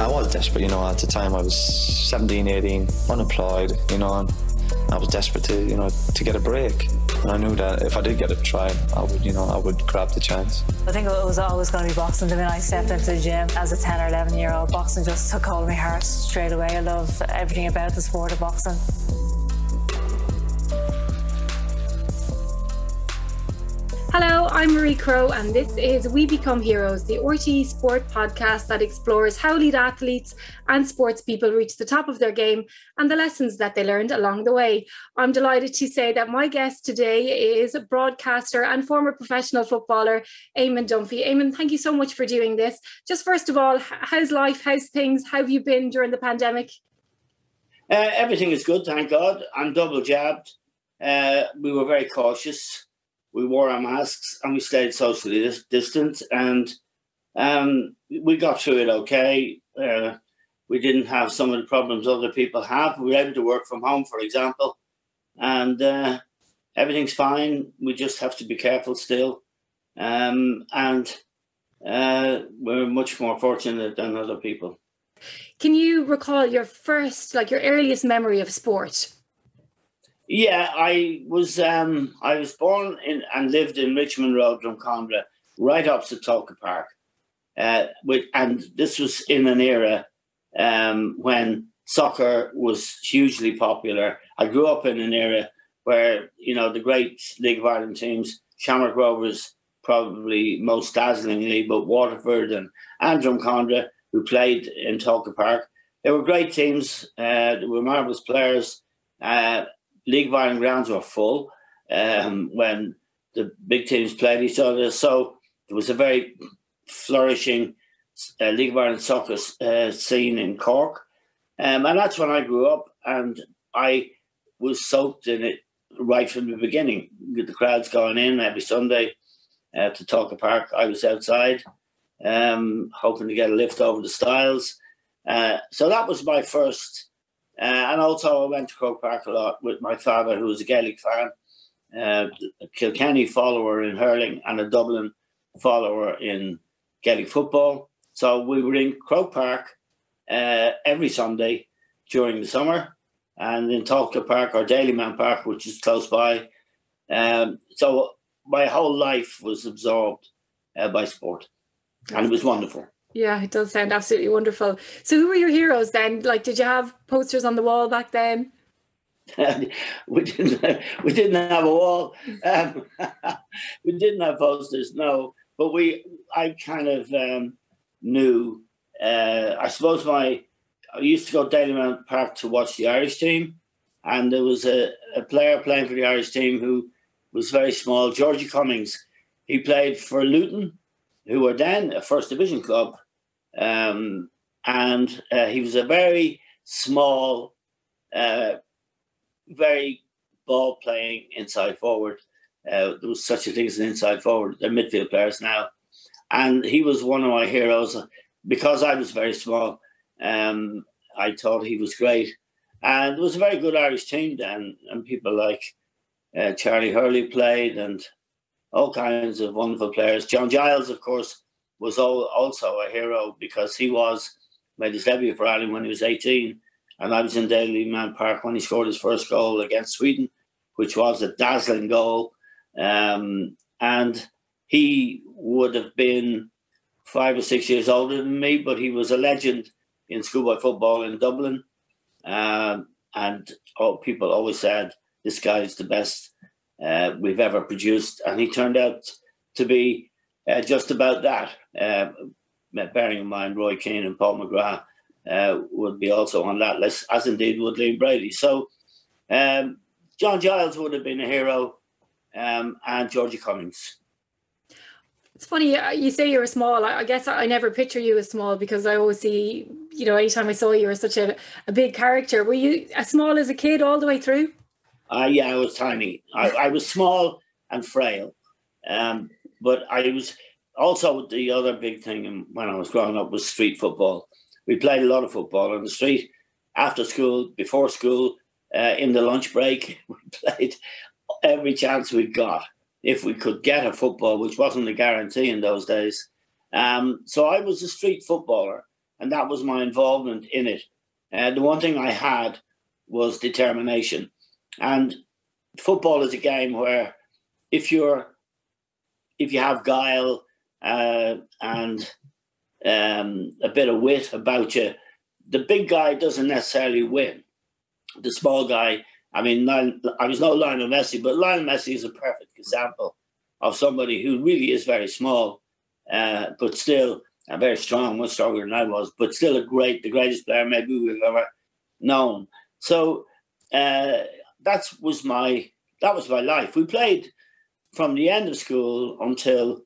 I was desperate, you know, at the time I was 17, 18, unemployed, you know, and I was desperate to, you know, to get a break. And I knew that if I did get a try, I would, you know, I would grab the chance. I think it was always going to be boxing. The minute I stepped into the gym as a 10 or 11 year old, boxing just took hold of my heart straight away. I love everything about the sport of boxing. Hello, I'm Marie Crowe, and this is We Become Heroes, the RTE sport podcast that explores how elite athletes and sports people reach the top of their game and the lessons that they learned along the way. I'm delighted to say that my guest today is broadcaster and former professional footballer Eamon Dunphy. Eamon, thank you so much for doing this. Just first of all, how's life? How's things? How have you been during the pandemic? Uh, everything is good, thank God. I'm double jabbed. Uh, we were very cautious we wore our masks and we stayed socially dis- distant and um, we got through it okay. Uh, we didn't have some of the problems other people have. We were able to work from home, for example, and uh, everything's fine. We just have to be careful still, um, and uh, we're much more fortunate than other people. Can you recall your first, like your earliest memory of sport? Yeah, I was um, I was born in and lived in Richmond Road, Drumcondra, right opposite Tolka Park. Uh, with, and this was in an era um, when soccer was hugely popular. I grew up in an era where you know the great League of Ireland teams, Shamrock Rovers, probably most dazzlingly, but Waterford and and Drumcondra, who played in Tolka Park, they were great teams. Uh, they were marvelous players. Uh, League Ireland grounds were full um, when the big teams played each other. So there was a very flourishing uh, League of Ireland soccer uh, scene in Cork. Um, and that's when I grew up, and I was soaked in it right from the beginning. The crowds going in every Sunday uh, to Tolka Park, I was outside, um, hoping to get a lift over the stiles. Uh, so that was my first and also, I went to Croke Park a lot with my father, who was a Gaelic fan, uh, a Kilkenny follower in hurling, and a Dublin follower in Gaelic football. So we were in Croke Park uh, every Sunday during the summer, and in Tolka Park or Dalymount Park, which is close by. Um, so my whole life was absorbed uh, by sport, and it was wonderful. Yeah, it does sound absolutely wonderful. So, who were your heroes then? Like, did you have posters on the wall back then? we didn't. We didn't have a wall. Um, we didn't have posters, no. But we, I kind of um, knew. Uh, I suppose my. I used to go to Dalymount Park to watch the Irish team, and there was a, a player playing for the Irish team who was very small, Georgie Cummins. He played for Luton, who were then a first division club, um, and uh, he was a very small, uh, very ball playing inside forward. Uh, there was such a thing as an inside forward. They're midfield players now. And he was one of my heroes because I was very small. Um, I thought he was great. And it was a very good Irish team then. And people like uh, Charlie Hurley played and all kinds of wonderful players. John Giles, of course, was also a hero because he was made his debut for Ireland when he was 18. And I was in Dalymount Park when he scored his first goal against Sweden, which was a dazzling goal. Um, and he would have been five or six years older than me, but he was a legend in schoolboy football in Dublin. Um, and people always said, this guy is the best uh, we've ever produced. And he turned out to be uh, just about that. Uh, bearing in mind Roy Keane and Paul McGrath uh, would be also on that list, as indeed would Liam Brady. So um, John Giles would have been a hero, um, and Georgie Cummins. It's funny uh, you say you were small. I guess I never picture you as small because I always see, you know, anytime I saw you, you were such a, a big character. Were you as small as a kid all the way through? Uh, yeah, I was tiny. I, I was small and frail. Um, but I was also the other big thing when I was growing up was street football. We played a lot of football on the street after school, before school, uh, in the lunch break. We played every chance we got if we could get a football, which wasn't a guarantee in those days. Um, so I was a street footballer, and that was my involvement in it. Uh, the one thing I had was determination, and football is a game where if you're if you have guile uh, and um, a bit of wit about you, the big guy doesn't necessarily win. The small guy, I mean, I was no Lionel Messi, but Lionel Messi is a perfect example of somebody who really is very small, uh, but still uh, very strong, much stronger than I was, but still a great, the greatest player maybe we've ever known. So uh, that was my that was my life. We played from the end of school until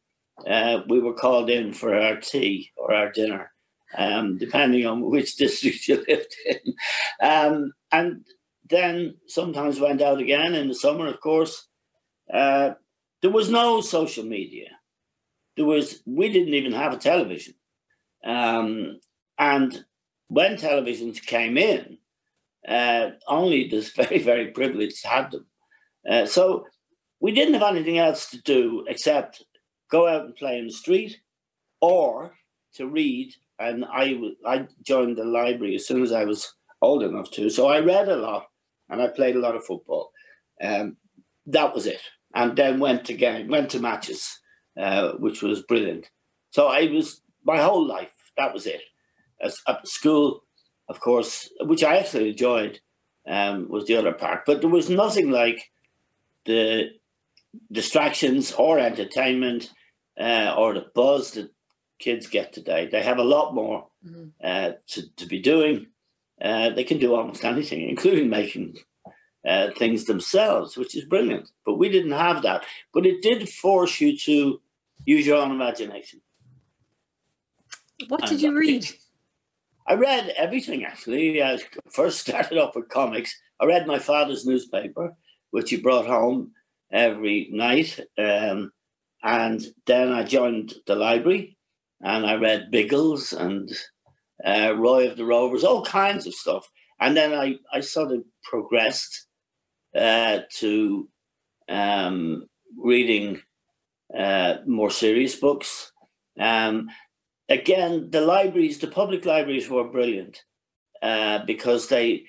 uh, we were called in for our tea or our dinner, um, depending on which district you lived in. Um, and then sometimes went out again in the summer, of course. Uh, there was no social media. There was we didn't even have a television, um, and when televisions came in, uh, only the very very privileged had them. Uh, so we didn't have anything else to do except go out and play in the street, or to read. And I I joined the library as soon as I was old enough to. So I read a lot, and I played a lot of football. Um, that was it and then went to game, went to matches, uh, which was brilliant. So I was my whole life. That was it. As, at school, of course, which I actually enjoyed, um, was the other part. But there was nothing like the distractions or entertainment uh, or the buzz that kids get today. They have a lot more mm-hmm. uh, to, to be doing. Uh, they can do almost anything, including making uh, things themselves, which is brilliant. But we didn't have that. But it did force you to use your own imagination. What and did you read? I read everything actually. I first started off with comics. I read my father's newspaper, which he brought home every night. Um, and then I joined the library and I read Biggles and uh, Roy of the Rovers, all kinds of stuff. And then I, I sort of progressed uh, to um, reading uh, more serious books. Um, again, the libraries, the public libraries were brilliant uh, because they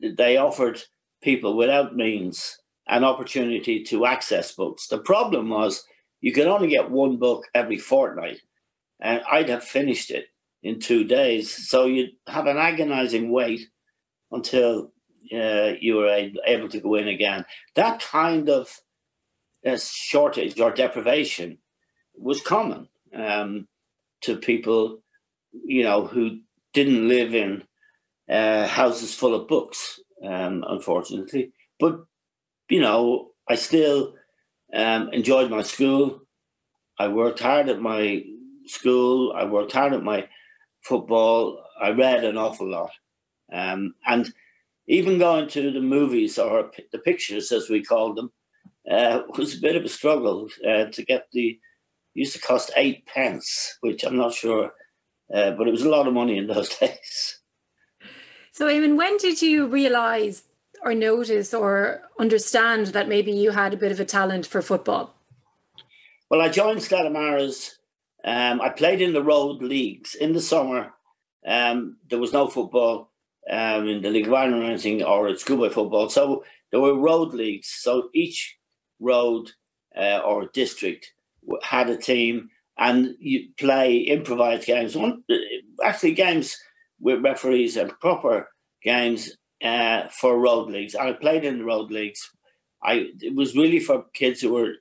they offered people without means an opportunity to access books. The problem was you could only get one book every fortnight, and I'd have finished it in two days. So you'd have an agonizing wait until uh, you were able to go in again. That kind of uh, shortage or deprivation was common um, to people, you know, who didn't live in uh, houses full of books, um, unfortunately. But, you know, I still um, enjoyed my school. I worked hard at my school. I worked hard at my football. I read an awful lot. Um, and even going to the movies or the pictures, as we called them, uh, was a bit of a struggle uh, to get the. Used to cost eight pence, which I'm not sure, uh, but it was a lot of money in those days. So, Eamon, when did you realise or notice or understand that maybe you had a bit of a talent for football? Well, I joined Stella Um, I played in the road leagues in the summer. Um, there was no football um, in the League of Ireland or anything, or at schoolboy football. So there were road leagues. So each road uh, or district had a team, and you play improvised games. One, actually, games with referees and proper games uh, for road leagues. I played in the road leagues. I it was really for kids who were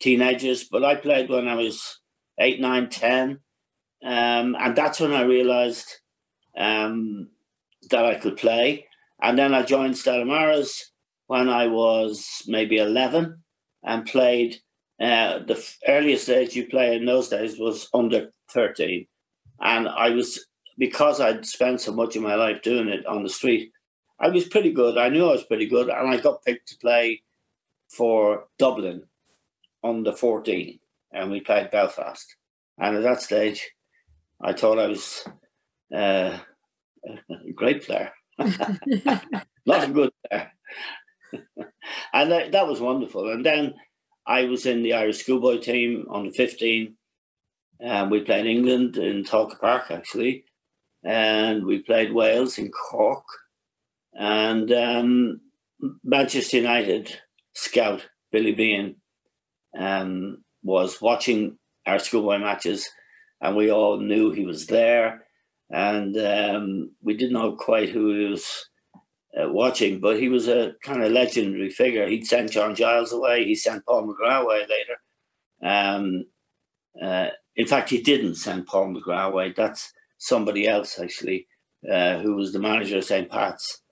teenagers, but I played when I was eight, nine, ten, um, and that's when I realised um, that I could play. And then I joined Stella Maris when I was maybe 11 and played. Uh, the earliest age you play in those days was under 13. And I was, because I'd spent so much of my life doing it on the street, I was pretty good. I knew I was pretty good. And I got picked to play for Dublin under 14. And we played Belfast. And at that stage, I thought I was uh, a great player, not a good player. and that, that, was wonderful. And then I was in the Irish schoolboy team on the 15. Um, we played England in Tolka Park, actually. and we played Wales in Cork, and um, Manchester United scout Billy Behan um, was watching our schoolboy matches, and we all knew he was there, and um, we didn't know quite who he was uh, watching, but he was a kind of legendary figure. He'd sent John Giles away. He sent Paul McGrath away later. Um, uh, in fact, he didn't send Paul McGrath away. That's somebody else actually, uh, who was the manager of St. Pat's,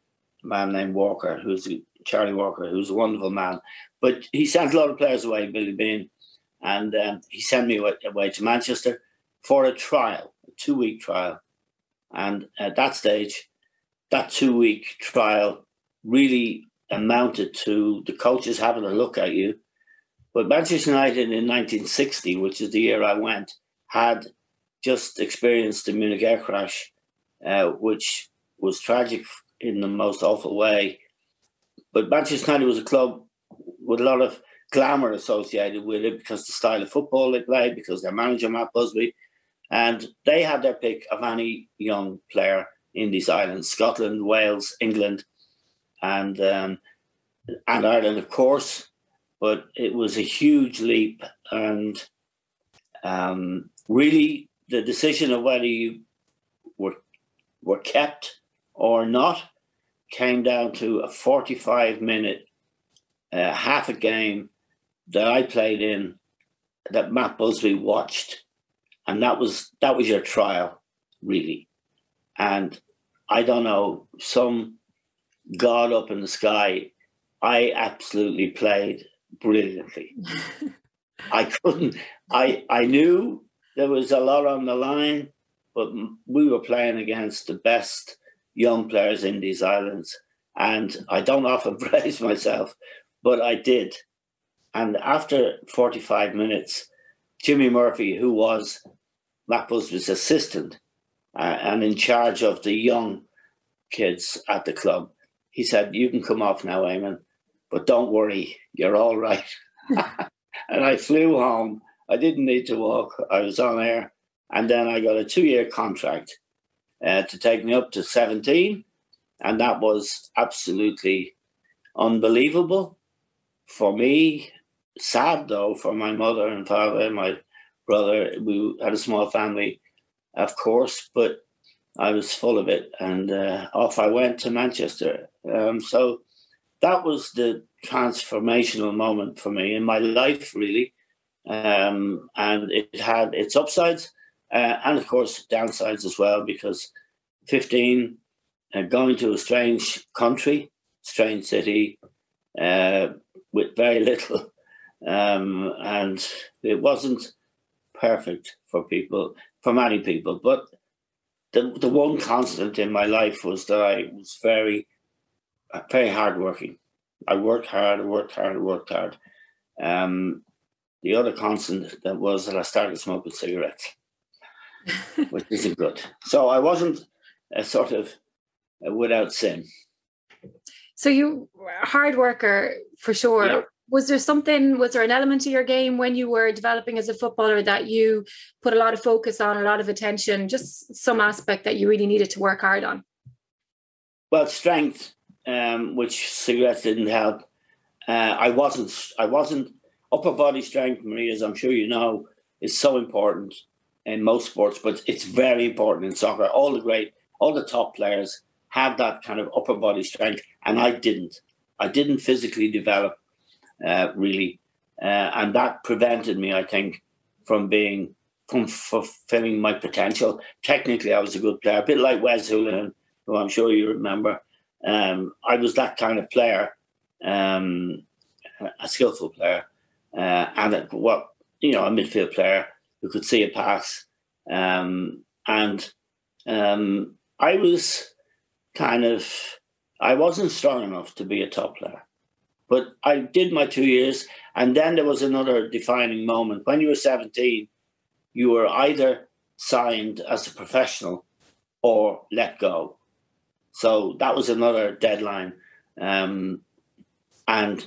a man named Walker, who's Charlie Walker, who's a wonderful man. But he sent a lot of players away, Billy Behan, and um, he sent me away, away to Manchester for a trial, a two-week trial. And at that stage, that two-week trial really amounted to the coaches having a look at you. But Manchester United in 1960, which is the year I went, had just experienced the Munich air crash, uh, which was tragic in the most awful way. But Manchester United was a club with a lot of glamour associated with it because the style of football they played, because their manager Matt Busby, and they had their pick of any young player in these islands: Scotland, Wales, England, and um, and Ireland, of course. But it was a huge leap, and um, really the decision of whether you were were kept or not came down to a 45 minute uh, half a game that I played in that Matt Busby watched and that was that was your trial really and I don't know some god up in the sky I absolutely played brilliantly I couldn't I I knew there was a lot on the line, but we were playing against the best young players in these islands. And I don't often praise myself, but I did. And after 45 minutes, Jimmy Murphy, who was Matt Busby's assistant and in charge of the young kids at the club, he said, You can come off now, Eamon, but don't worry, you're all right. and I flew home I didn't need to walk. I was on air. And then I got a two year contract uh, to take me up to 17. And that was absolutely unbelievable for me. Sad though for my mother and father and my brother. We had a small family, of course, but I was full of it. And uh, off I went to Manchester. Um, so that was the transformational moment for me in my life, really um, and it had its upsides uh, and of course downsides as well because 15 uh, going to a strange country strange city uh, with very little um, and it wasn't perfect for people for many people but the, the one constant in my life was that i was very very hardworking i worked hard I worked hard I worked hard um, the other constant that was that I started smoking cigarettes, which isn't good. So I wasn't a sort of a without sin. So you hard worker for sure. Yeah. Was there something, was there an element to your game when you were developing as a footballer that you put a lot of focus on, a lot of attention, just some aspect that you really needed to work hard on? Well, strength, um, which cigarettes didn't help. Uh, I wasn't. I wasn't upper body strength, Marie, as I'm sure you know, is so important in most sports, but it's very important in soccer. All the great, all the top players have that kind of upper body strength, and I didn't. I didn't physically develop uh, really, uh, and that prevented me, I think, from being from fulfilling my potential. Technically, I was a good player, a bit like Wes Hoolahan, who I'm sure you remember. Um, I was that kind of player, um, a skillful player, uh, and what you know a midfield player who could see a pass. Um, and um, I was kind of I wasn't strong enough to be a top player, but I did my two years, and then there was another defining moment when you were seventeen. You were either signed as a professional or let go. So that was another deadline. Um, and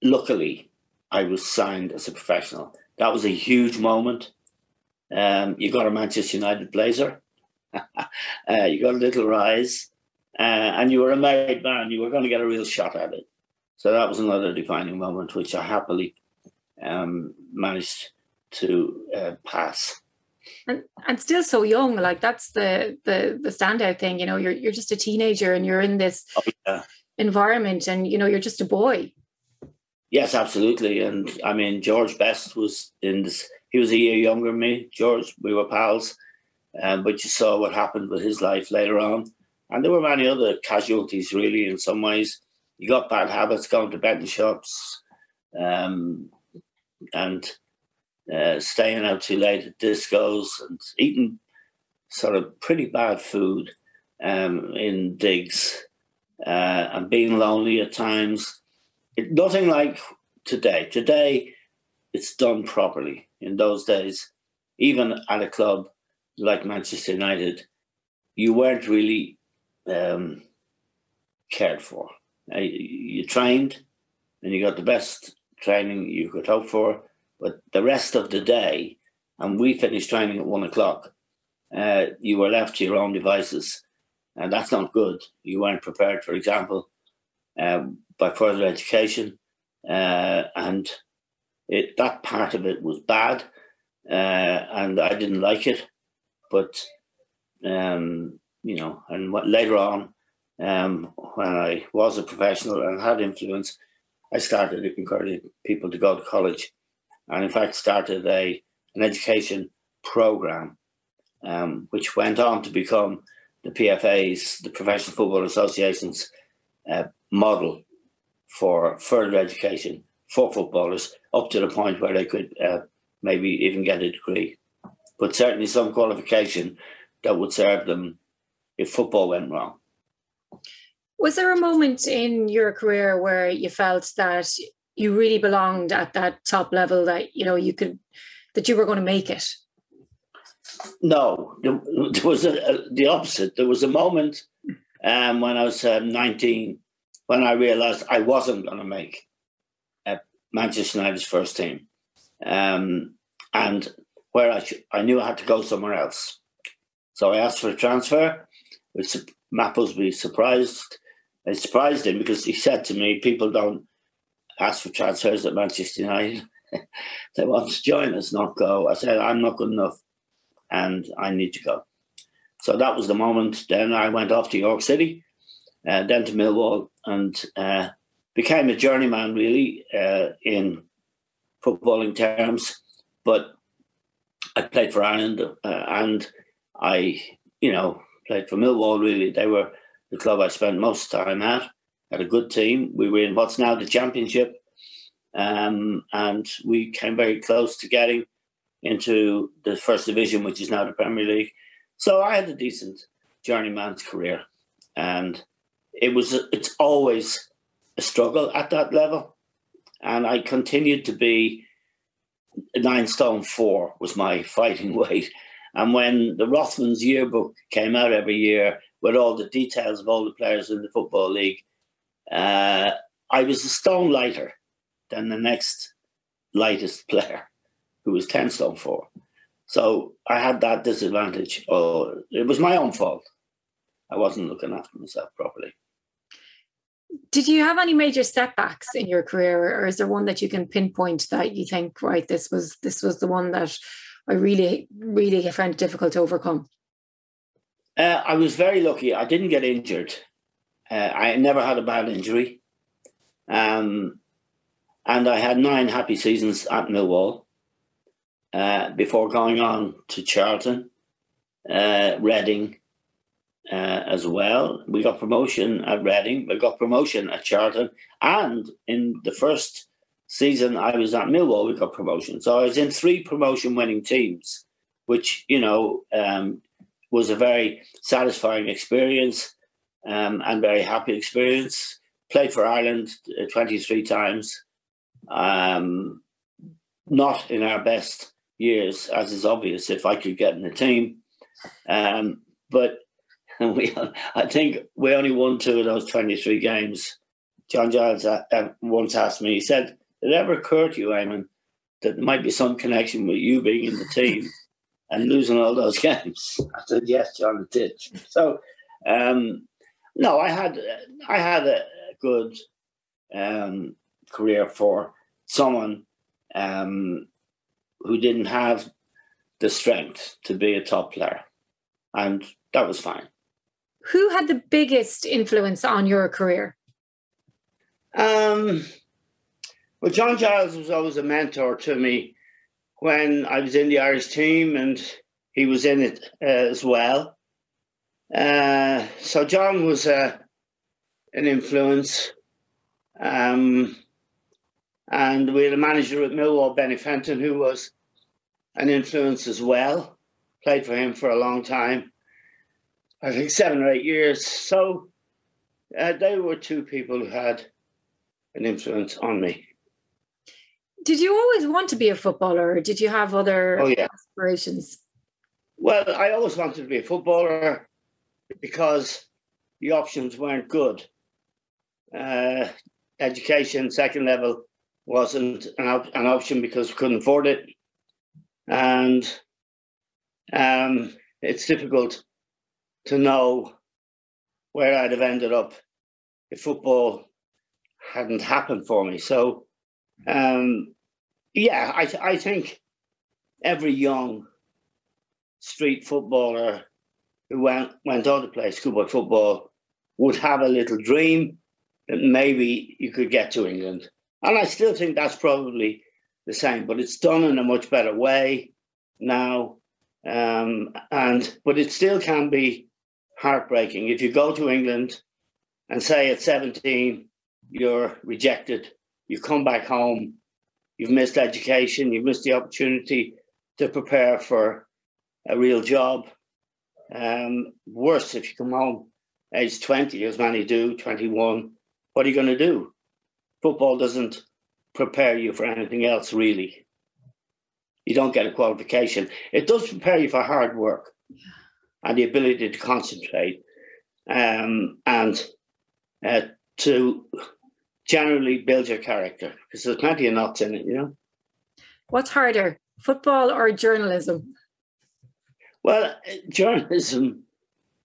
luckily, I was signed as a professional. That was a huge moment. Um, you got a Manchester United blazer, uh, you got a little rise, uh, and you were a married man. You were going to get a real shot at it. So that was another defining moment, which I happily um, managed to uh, pass. And and still so young, like that's the the the standout thing. You know, you're you're just a teenager and you're in this oh, yeah. environment, and you know you're just a boy. Yes, absolutely. And I mean, George Best was in this. He was a year younger than me. George, we were pals, um, but you saw what happened with his life later on. And there were many other casualties, really. In some ways, you got bad habits, going to betting shops, um, and uh, staying out too late at discos and eating sort of pretty bad food um, in digs uh, and being lonely at times. It, nothing like today. Today, it's done properly. In those days, even at a club like Manchester United, you weren't really um, cared for. Uh, you trained and you got the best training you could hope for but the rest of the day, and we finished training at one o'clock, uh, you were left to your own devices. And that's not good. You weren't prepared, for example, um, by further education. Uh, and it, that part of it was bad. Uh, and I didn't like it. But, um, you know, and what, later on, um, when I was a professional and had influence, I started encouraging people to go to college and in fact started a an education program, um, which went on to become the PFA's, the Professional Football Association's uh, model for further education for footballers, up to the point where they could uh, maybe even get a degree, but certainly some qualification that would serve them if football went wrong. Was there a moment in your career where you felt that you really belonged at that top level that you know you could that you were going to make it? No there, was a, the opposite. There was a moment um, when i was um, 19 when i realized i wasn't going to make uh, manchester united's first team. Um, and where I, sh- I knew i had to go somewhere else. So i asked for a transfer. Which Matt Busby surprised it surprised him because he said to me people don't ask for transfers at Manchester United. they want to join us, not go. I said, I'm not good enough and I need to go. So that was the moment. Then I went off to York City, uh, then to Millwall, and uh, became a journeyman really uh, in footballing terms. But I played for Ireland uh, and I, you know, played for Millwall really. They were the club I spent most time at had a good team. We were in what's now the championship, um, and we came very close to getting into the first division, which is now the Premier League. So I had a decent journeyman's career, and it was it's always a struggle at that level, and I continued to be nine stone four was my fighting weight. And when the Rothmans yearbook came out every year with all the details of all the players in the Football League, uh, I was a stone lighter than the next lightest player, who was 10 stone four. So I had that disadvantage. Oh, it was my own fault. I wasn't looking after myself properly. Did you have any major setbacks in your career, or is there one that you can pinpoint that you think, right, this was this was the one that I really, really found difficult to overcome? Uh, I was very lucky. I didn't get injured uh, I never had a bad injury. Um, and I had nine happy seasons at Millwall uh, before going on to Charlton, uh, Reading uh, as well. We got promotion at Reading, we got promotion at Charlton, and in the first season I was at Millwall, we got promotion. So I was in three promotion winning teams, which, you know, um, was a very satisfying experience um, and very happy experience. Played for Ireland uh, 23 times. Um, not in our best years, as is obvious, if I could get in the team. Um, but we, I think we only won two of those 23 games. John Giles uh, uh, once asked me, he said, Did it ever occur to you, Eamon, that there might be some connection with you being in the team? And losing all those games. I said, yes, John, it did. So, um, no, I had I had a good um, career for someone um, who didn't have the strength to be a top player, and that was fine. Who had the biggest influence on your career? Um, well, John Giles was always a mentor to me when I was in the Irish team, and he was in it uh, as well. Uh, so John was uh, an influence. Um, and we had a manager at Millwall, Benny Fenton, who was an influence as well. Played for him for a long time, I think seven or eight years. So uh, they were two people who had an influence on me. Did you always want to be a footballer, or did you have other oh, yeah. aspirations? Well, I always wanted to be a footballer because the options weren't good. Uh, education, second level, wasn't an, op- an option because we couldn't afford it. And um, it's difficult to know where I'd have ended up if football hadn't happened for me. So, um, yeah, I, I think every young street footballer who went, went on to play schoolboy football would have a little dream that maybe you could get to England. And I still think that's probably the same, but it's done in a much better way now. Um, and but it still can be heartbreaking if you go to England and say at 17 you're rejected, you come back home, you've missed education, you've missed the opportunity to prepare for a real job. Um, worse if you come home age 20, as many do, 21, what are you going to do? Football doesn't prepare you for anything else, really. You don't get a qualification. It does prepare you for hard work and the ability to concentrate um, and uh, to generally build your character because there's plenty of knots in it, you know. What's harder, football or journalism? Well, journalism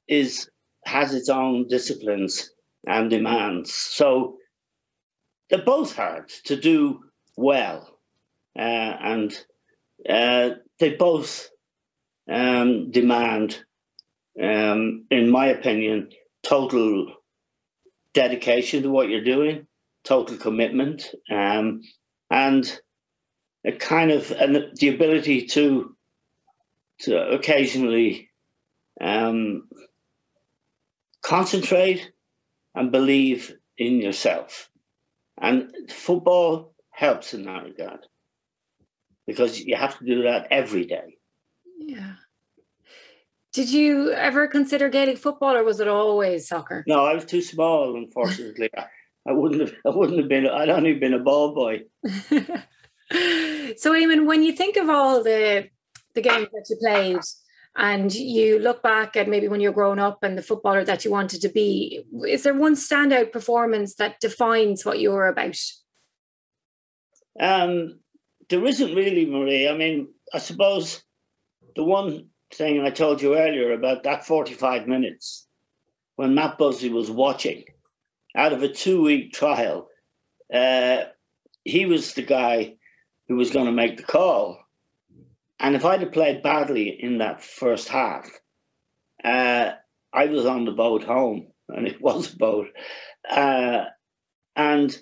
is has its own disciplines and demands. So they're both hard to do well, uh, and uh, they both um, demand, um, in my opinion, total dedication to what you're doing, total commitment, um, and a kind of and the ability to to occasionally um, concentrate and believe in yourself. And football helps in that regard because you have to do that every day. Yeah. Did you ever consider Gaelic football or was it always soccer? No, I was too small, unfortunately. I wouldn't have I wouldn't have been I'd only been a ball boy. so Eamon, when you think of all the the games that you played and you look back at maybe when you're growing up and the footballer that you wanted to be, is there one standout performance that defines what you were about? Um, there isn't really, Marie. I mean, I suppose the one thing I told you earlier about that 45 minutes when Matt Busby was watching out of a two week trial, uh, he was the guy who was going to make the call. And if I'd have played badly in that first half, uh, I was on the boat home, and it was a boat, uh, and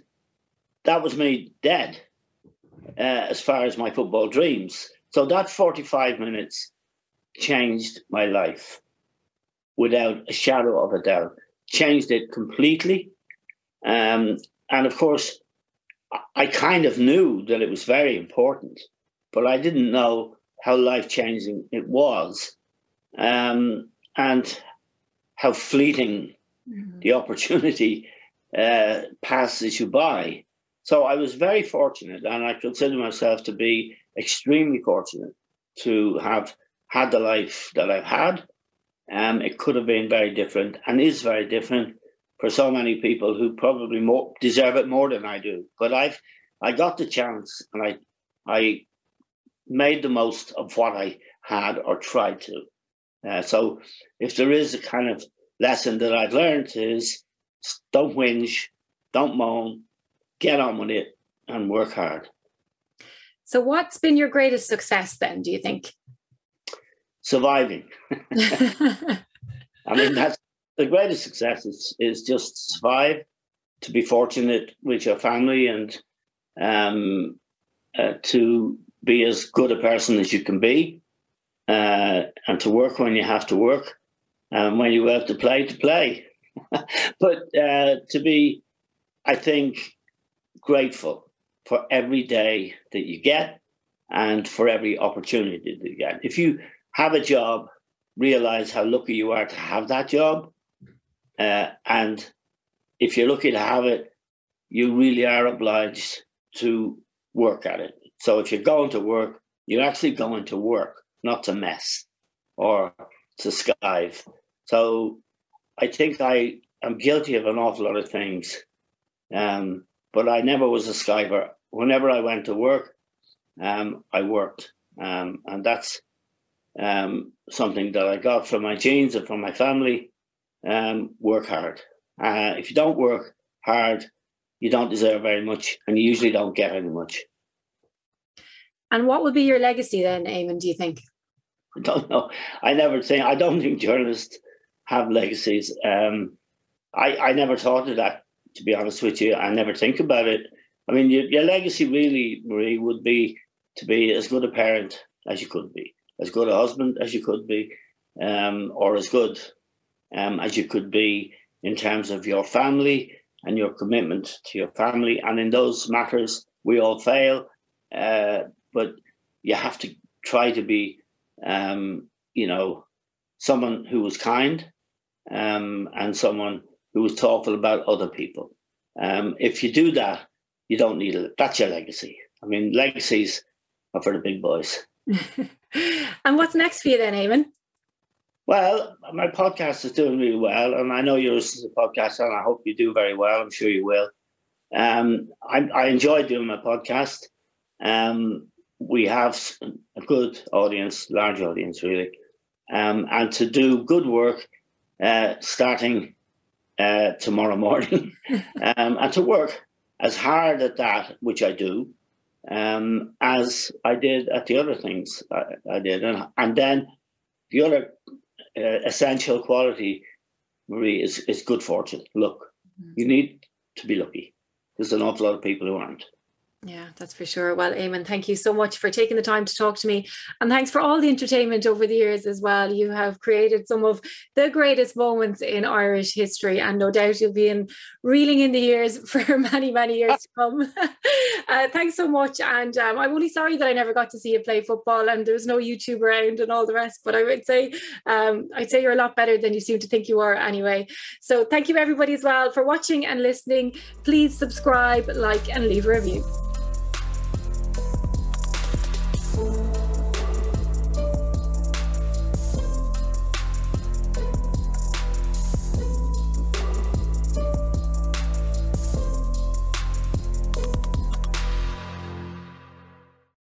that was me dead uh, as far as my football dreams. So that forty-five minutes changed my life without a shadow of a doubt. Changed it completely, um, and of course, I kind of knew that it was very important, but I didn't know how life changing it was, um, and how fleeting mm-hmm. the opportunity uh, passes you by. So I was very fortunate, and I consider myself to be extremely fortunate to have had the life that I've had. Um, it could have been very different, and is very different for so many people who probably more deserve it more than I do. But I've I got the chance, and I I made the most of what I had or tried to. Uh, so if there is a kind of lesson that I've learned is don't whinge, don't moan, get on with it and work hard. So what's been your greatest success then, do you think? Surviving. I mean, that's the greatest success is, is just survive, to be fortunate with your family and um, uh, to be as good a person as you can be uh, and to work when you have to work and when you have to play to play. but uh, to be, I think, grateful for every day that you get and for every opportunity that you get. If you have a job, realize how lucky you are to have that job. Uh, and if you're lucky to have it, you really are obliged to work at it. So if you're going to work, you're actually going to work, not to mess or to skive. So I think I am guilty of an awful lot of things. Um, but I never was a skiver. Whenever I went to work, um, I worked. Um, and that's um, something that I got from my genes and from my family. Um, work hard. Uh, if you don't work hard, you don't deserve very much, and you usually don't get any much. And what would be your legacy then, Eamon, do you think? I don't know. I never think, I don't think journalists have legacies. Um, I, I never thought of that, to be honest with you. I never think about it. I mean, your, your legacy really, Marie, would be to be as good a parent as you could be, as good a husband as you could be, um, or as good um, as you could be in terms of your family and your commitment to your family. And in those matters, we all fail, uh, but you have to try to be, um, you know, someone who was kind um, and someone who was thoughtful about other people. Um, if you do that, you don't need it. That's your legacy. I mean, legacies are for the big boys. and what's next for you then, Eamon? Well, my podcast is doing really well, and I know yours is a podcast, and I hope you do very well. I'm sure you will. Um, I, I enjoy doing my podcast. Um, we have a good audience, large audience, really, um, and to do good work uh, starting uh, tomorrow morning, um, and to work as hard at that, which I do, um, as I did at the other things I, I did, and, and then the other uh, essential quality, Marie, is, is good fortune. Look, mm-hmm. you need to be lucky. There's an awful lot of people who aren't. Yeah, that's for sure. Well, Eamon, thank you so much for taking the time to talk to me. And thanks for all the entertainment over the years as well. You have created some of the greatest moments in Irish history, and no doubt you'll be in reeling in the years for many, many years to come. uh, thanks so much. And um, I'm only sorry that I never got to see you play football and there's no YouTube around and all the rest. But I would say, um, I'd say you're a lot better than you seem to think you are anyway. So thank you, everybody, as well, for watching and listening. Please subscribe, like, and leave a review.